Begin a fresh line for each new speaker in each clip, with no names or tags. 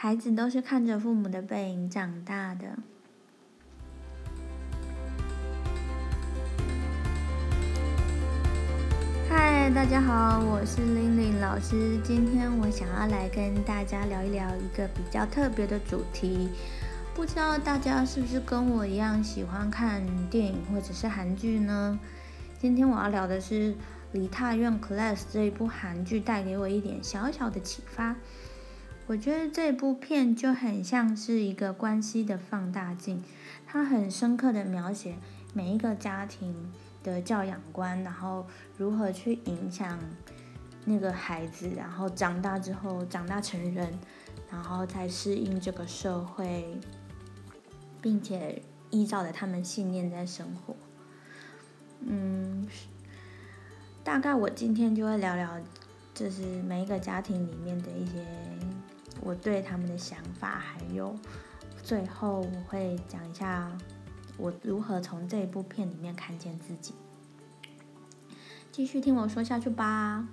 孩子都是看着父母的背影长大的。嗨，大家好，我是玲玲老师。今天我想要来跟大家聊一聊一个比较特别的主题。不知道大家是不是跟我一样喜欢看电影或者是韩剧呢？今天我要聊的是《梨泰院 Class》这一部韩剧，带给我一点小小的启发。我觉得这部片就很像是一个关系的放大镜，它很深刻的描写每一个家庭的教养观，然后如何去影响那个孩子，然后长大之后长大成人，然后再适应这个社会，并且依照着他们信念在生活。嗯，大概我今天就会聊聊，就是每一个家庭里面的一些我对他们的想法，还有最后我会讲一下我如何从这一部片里面看见自己。继续听我说下去吧。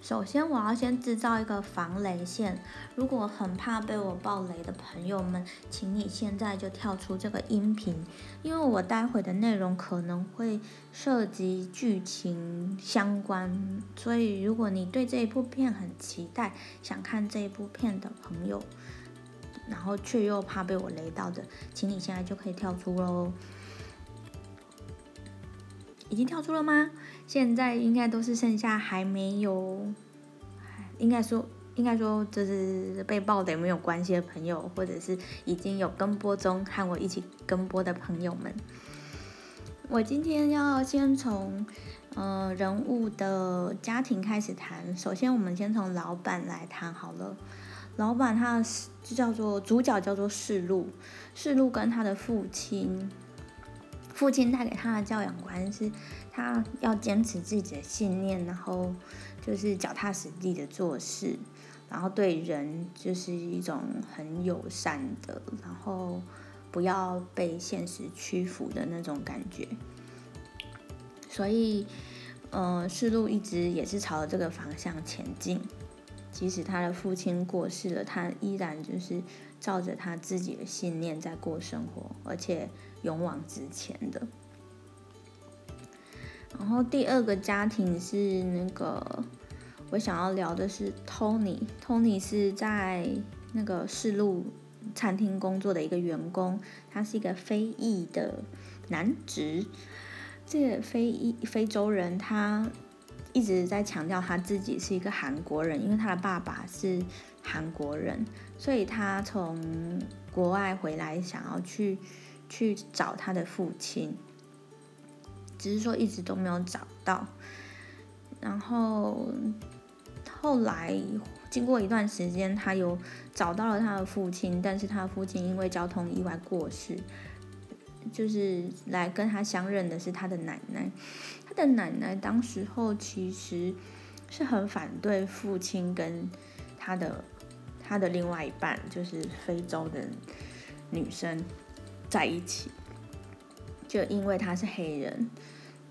首先，我要先制造一个防雷线。如果很怕被我爆雷的朋友们，请你现在就跳出这个音频，因为我待会的内容可能会涉及剧情相关。所以，如果你对这一部片很期待，想看这一部片的朋友，然后却又怕被我雷到的，请你现在就可以跳出喽。已经跳出了吗？现在应该都是剩下还没有，应该说应该说就是被爆的有没有关系的朋友，或者是已经有跟播中和我一起跟播的朋友们。我今天要先从呃人物的家庭开始谈。首先，我们先从老板来谈好了。老板他就叫做主角叫做世路，世路跟他的父亲。父亲带给他的教养观是，他要坚持自己的信念，然后就是脚踏实地的做事，然后对人就是一种很友善的，然后不要被现实屈服的那种感觉。所以，呃，世路一直也是朝着这个方向前进，即使他的父亲过世了，他依然就是照着他自己的信念在过生活，而且。勇往直前的。然后第二个家庭是那个，我想要聊的是 Tony。Tony 是在那个世路餐厅工作的一个员工，他是一个非裔的男职。这个非裔非洲人，他一直在强调他自己是一个韩国人，因为他的爸爸是韩国人，所以他从国外回来想要去。去找他的父亲，只是说一直都没有找到。然后后来经过一段时间，他有找到了他的父亲，但是他的父亲因为交通意外过世。就是来跟他相认的是他的奶奶，他的奶奶当时候其实是很反对父亲跟他的他的另外一半，就是非洲的女生。在一起，就因为他是黑人，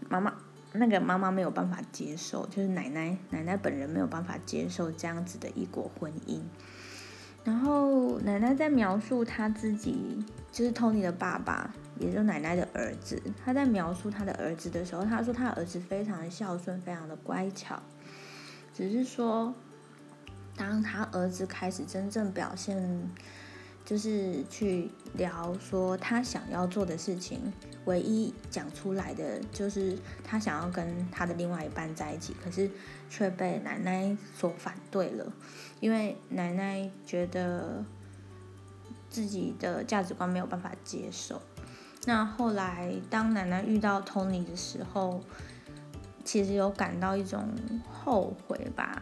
妈妈那个妈妈没有办法接受，就是奶奶奶奶本人没有办法接受这样子的异国婚姻。然后奶奶在描述他自己，就是 Tony 的爸爸，也就是奶奶的儿子。他在描述他的儿子的时候，他说他儿子非常的孝顺，非常的乖巧，只是说，当他儿子开始真正表现。就是去聊说他想要做的事情，唯一讲出来的就是他想要跟他的另外一半在一起，可是却被奶奶所反对了，因为奶奶觉得自己的价值观没有办法接受。那后来当奶奶遇到 Tony 的时候，其实有感到一种后悔吧。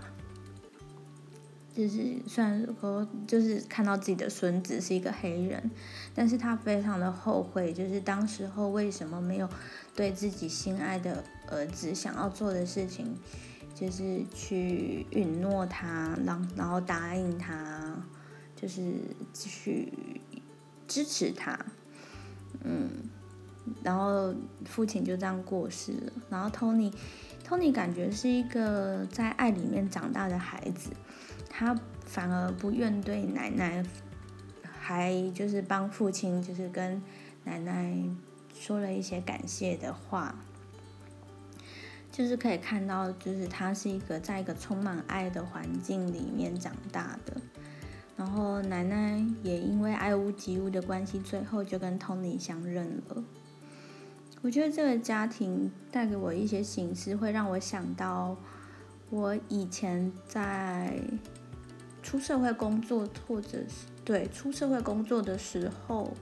就是虽然说，就是看到自己的孙子是一个黑人，但是他非常的后悔，就是当时候为什么没有对自己心爱的儿子想要做的事情，就是去允诺他，然然后答应他，就是继续支持他，嗯，然后父亲就这样过世了，然后 Tony，Tony 感觉是一个在爱里面长大的孩子。他反而不愿对奶奶，还就是帮父亲，就是跟奶奶说了一些感谢的话。就是可以看到，就是他是一个在一个充满爱的环境里面长大的，然后奶奶也因为爱屋及乌的关系，最后就跟 Tony 相认了。我觉得这个家庭带给我一些形式，会让我想到我以前在出社会工作，或者是对出社会工作的时候，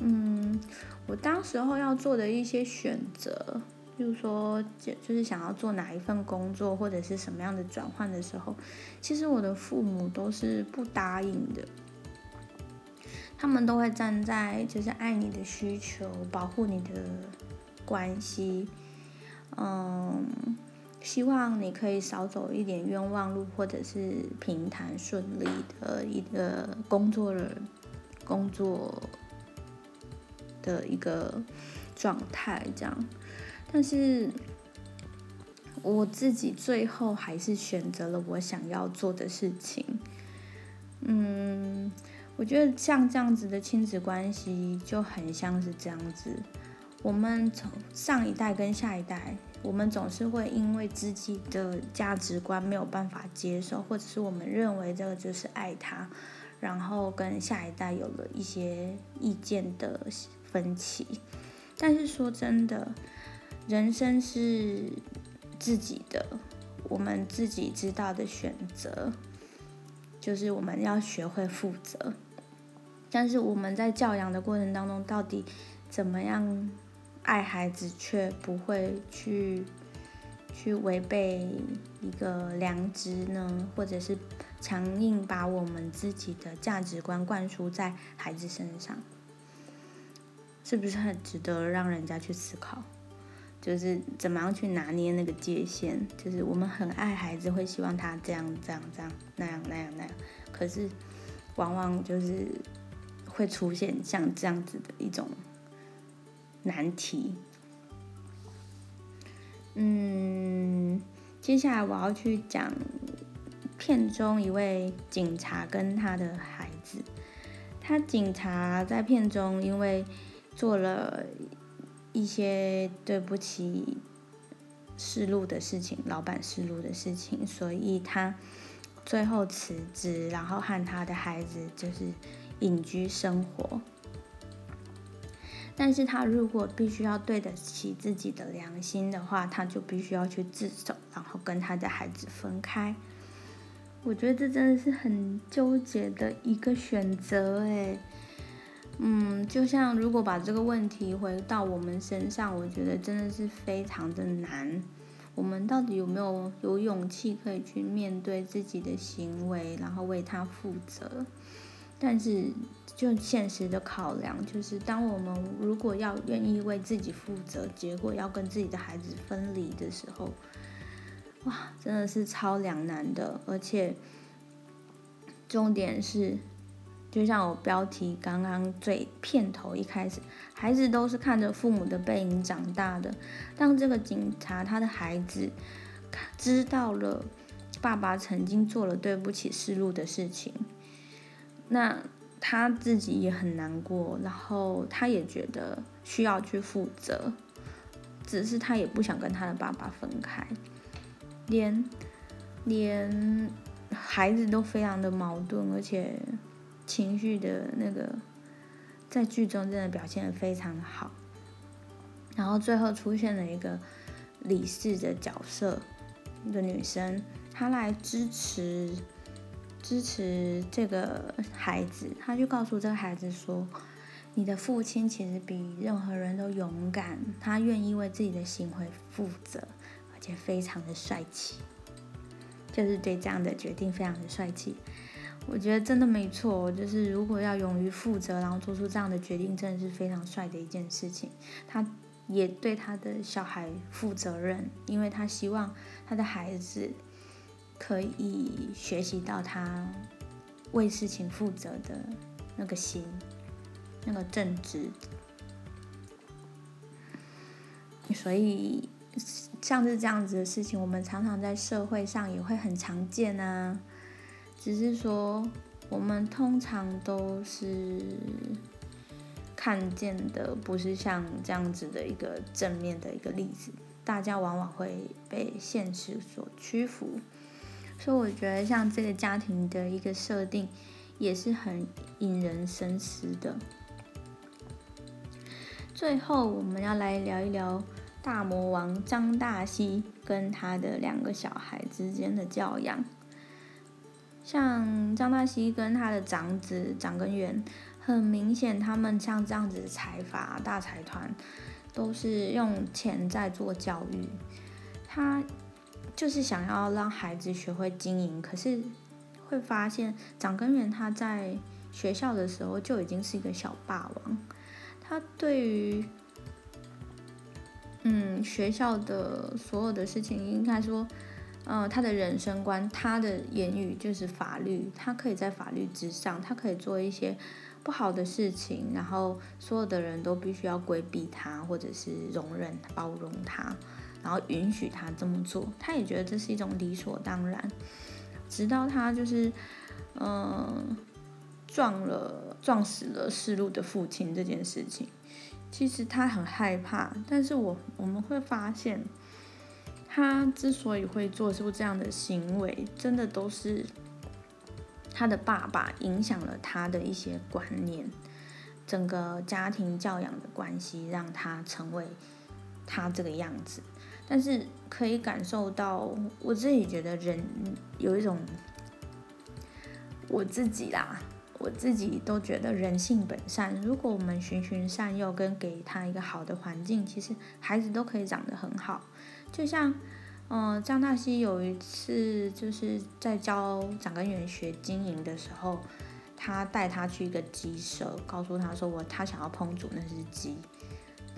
嗯，我当时候要做的一些选择。比如说，就就是想要做哪一份工作，或者是什么样的转换的时候，其实我的父母都是不答应的。他们都会站在就是爱你的需求，保护你的关系，嗯，希望你可以少走一点冤枉路，或者是平坦顺利的一个工作的工作的一个状态，这样。但是我自己最后还是选择了我想要做的事情。嗯，我觉得像这样子的亲子关系就很像是这样子。我们从上一代跟下一代，我们总是会因为自己的价值观没有办法接受，或者是我们认为这个就是爱他，然后跟下一代有了一些意见的分歧。但是说真的。人生是自己的，我们自己知道的选择，就是我们要学会负责。但是我们在教养的过程当中，到底怎么样爱孩子，却不会去去违背一个良知呢？或者是强硬把我们自己的价值观灌输在孩子身上，是不是很值得让人家去思考？就是怎么样去拿捏那个界限，就是我们很爱孩子，会希望他这样这样这样那样那样那样，可是往往就是会出现像这样子的一种难题。嗯，接下来我要去讲片中一位警察跟他的孩子，他警察在片中因为做了。一些对不起世路的事情，老板世路的事情，所以他最后辞职，然后和他的孩子就是隐居生活。但是他如果必须要对得起自己的良心的话，他就必须要去自首，然后跟他的孩子分开。我觉得这真的是很纠结的一个选择，哎。嗯，就像如果把这个问题回到我们身上，我觉得真的是非常的难。我们到底有没有有勇气可以去面对自己的行为，然后为他负责？但是就现实的考量，就是当我们如果要愿意为自己负责，结果要跟自己的孩子分离的时候，哇，真的是超两难的。而且重点是。就像我标题刚刚最片头一开始，孩子都是看着父母的背影长大的。当这个警察他的孩子知道了爸爸曾经做了对不起世路的事情，那他自己也很难过，然后他也觉得需要去负责，只是他也不想跟他的爸爸分开，连连孩子都非常的矛盾，而且。情绪的那个，在剧中真的表现得非常的好，然后最后出现了一个理事的角色，一个女生，她来支持支持这个孩子，他就告诉这个孩子说：“你的父亲其实比任何人都勇敢，他愿意为自己的行为负责，而且非常的帅气，就是对这样的决定非常的帅气。”我觉得真的没错，就是如果要勇于负责，然后做出这样的决定，真的是非常帅的一件事情。他也对他的小孩负责任，因为他希望他的孩子可以学习到他为事情负责的那个心，那个正直。所以像是这样子的事情，我们常常在社会上也会很常见啊。只是说我们通常都是看见的不是像这样子的一个正面的一个例子，大家往往会被现实所屈服。所以我觉得像这个家庭的一个设定也是很引人深思的。最后，我们要来聊一聊大魔王张大熙跟他的两个小孩之间的教养。像张大熙跟他的长子长根源，很明显，他们像这样子的财阀大财团，都是用钱在做教育。他就是想要让孩子学会经营，可是会发现长根源他在学校的时候就已经是一个小霸王。他对于，嗯，学校的所有的事情，应该说，呃，他的人生观，他的言语就是法律，他可以在法律之上，他可以做一些不好的事情，然后所有的人都必须要规避他，或者是容忍、包容他，然后允许他这么做，他也觉得这是一种理所当然，直到他就是，嗯、呃。撞了，撞死了世路的父亲这件事情，其实他很害怕。但是我我们会发现，他之所以会做出这样的行为，真的都是他的爸爸影响了他的一些观念，整个家庭教养的关系让他成为他这个样子。但是可以感受到，我自己觉得人有一种，我自己啦。我自己都觉得人性本善，如果我们循循善诱，跟给他一个好的环境，其实孩子都可以长得很好。就像，嗯、张大西有一次就是在教长根源学经营的时候，他带他去一个鸡舍，告诉他说我他想要烹煮那只鸡。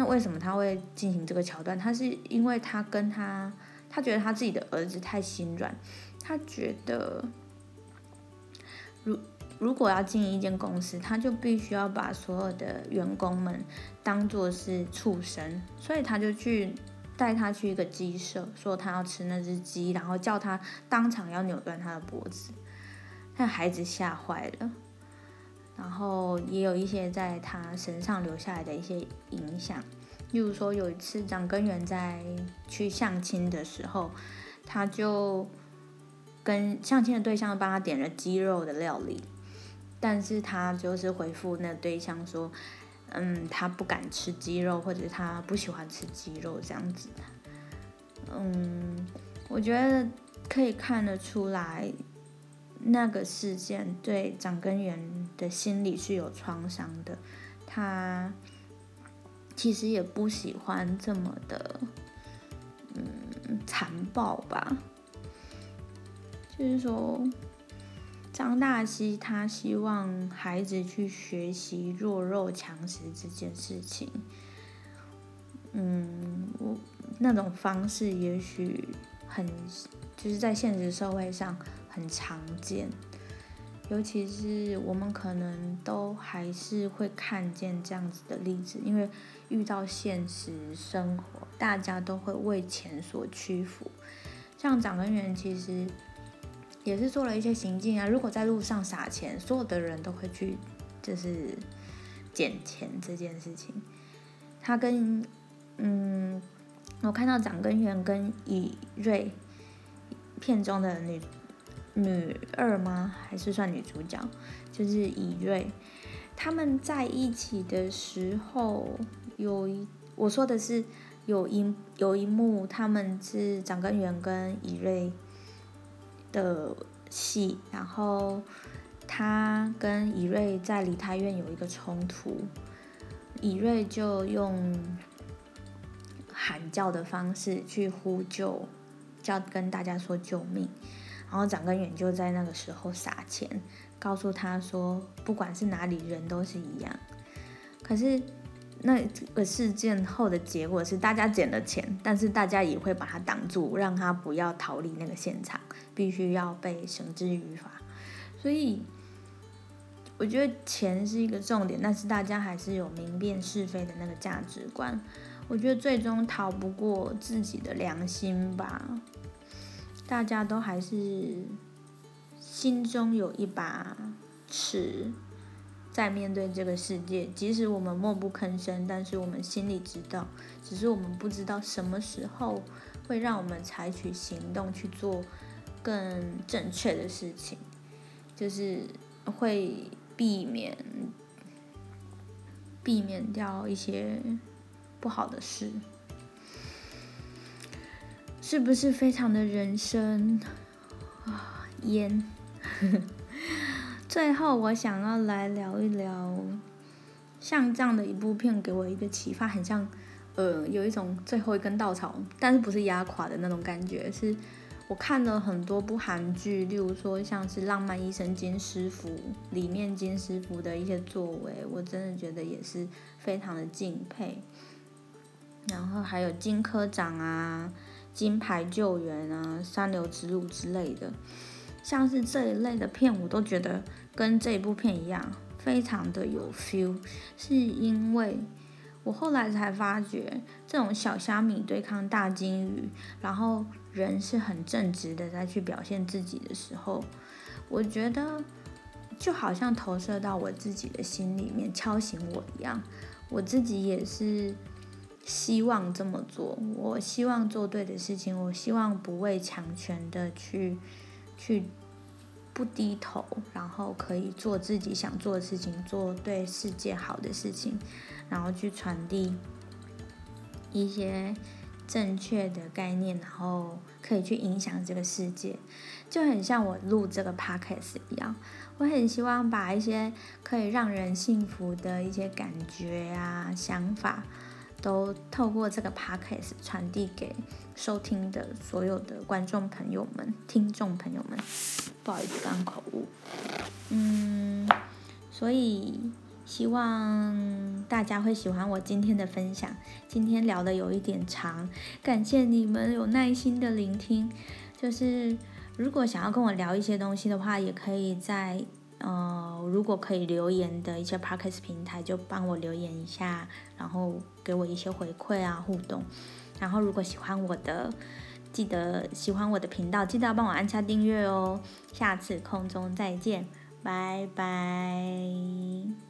那为什么他会进行这个桥段？他是因为他跟他，他觉得他自己的儿子太心软，他觉得如。如果要经营一间公司，他就必须要把所有的员工们当做是畜生，所以他就去带他去一个鸡舍，说他要吃那只鸡，然后叫他当场要扭断他的脖子，那孩子吓坏了，然后也有一些在他身上留下来的一些影响，例如说有一次长根源在去相亲的时候，他就跟相亲的对象帮他点了鸡肉的料理。但是他就是回复那对象说，嗯，他不敢吃鸡肉，或者他不喜欢吃鸡肉这样子。嗯，我觉得可以看得出来，那个事件对长根源的心理是有创伤的。他其实也不喜欢这么的，嗯，残暴吧，就是说。张大西他希望孩子去学习弱肉强食这件事情，嗯，我那种方式也许很，就是在现实社会上很常见，尤其是我们可能都还是会看见这样子的例子，因为遇到现实生活，大家都会为钱所屈服，像长根源其实。也是做了一些行径啊。如果在路上撒钱，所有的人都会去，就是捡钱这件事情。他跟嗯，我看到长根源跟以瑞片中的女女二吗？还是算女主角？就是以瑞他们在一起的时候，有一我说的是有一有一幕，他们是长根源跟以瑞。的戏，然后他跟以瑞在梨泰院有一个冲突，以瑞就用喊叫的方式去呼救，叫跟大家说救命，然后长根源就在那个时候撒钱，告诉他说不管是哪里人都是一样，可是。那个事件后的结果是，大家捡了钱，但是大家也会把他挡住，让他不要逃离那个现场，必须要被绳之于法。所以，我觉得钱是一个重点，但是大家还是有明辨是非的那个价值观。我觉得最终逃不过自己的良心吧。大家都还是心中有一把尺，在面对这个世界。即使我们默不吭声，但是我们心里知道，只是我们不知道什么时候会让我们采取行动去做更正确的事情，就是会避免避免掉一些不好的事。是不是非常的人生啊烟？最后，我想要来聊一聊，像这样的一部片给我一个启发，很像，呃，有一种最后一根稻草，但是不是压垮的那种感觉。是我看了很多部韩剧，例如说像是《浪漫医生金师傅》里面金师傅的一些作为，我真的觉得也是非常的敬佩。然后还有金科长啊。金牌救援啊，三流之路之类的，像是这一类的片，我都觉得跟这一部片一样，非常的有 feel。是因为我后来才发觉，这种小虾米对抗大鲸鱼，然后人是很正直的在去表现自己的时候，我觉得就好像投射到我自己的心里面，敲醒我一样，我自己也是。希望这么做，我希望做对的事情，我希望不畏强权的去去不低头，然后可以做自己想做的事情，做对世界好的事情，然后去传递一些正确的概念，然后可以去影响这个世界，就很像我录这个 podcast 一样，我很希望把一些可以让人幸福的一些感觉啊、想法。都透过这个 podcast 传递给收听的所有的观众朋友们、听众朋友们。不好意思，刚口误。嗯，所以希望大家会喜欢我今天的分享。今天聊得有一点长，感谢你们有耐心的聆听。就是如果想要跟我聊一些东西的话，也可以在。呃，如果可以留言的一些 Podcast 平台，就帮我留言一下，然后给我一些回馈啊，互动。然后如果喜欢我的，记得喜欢我的频道，记得要帮我按下订阅哦。下次空中再见，拜拜。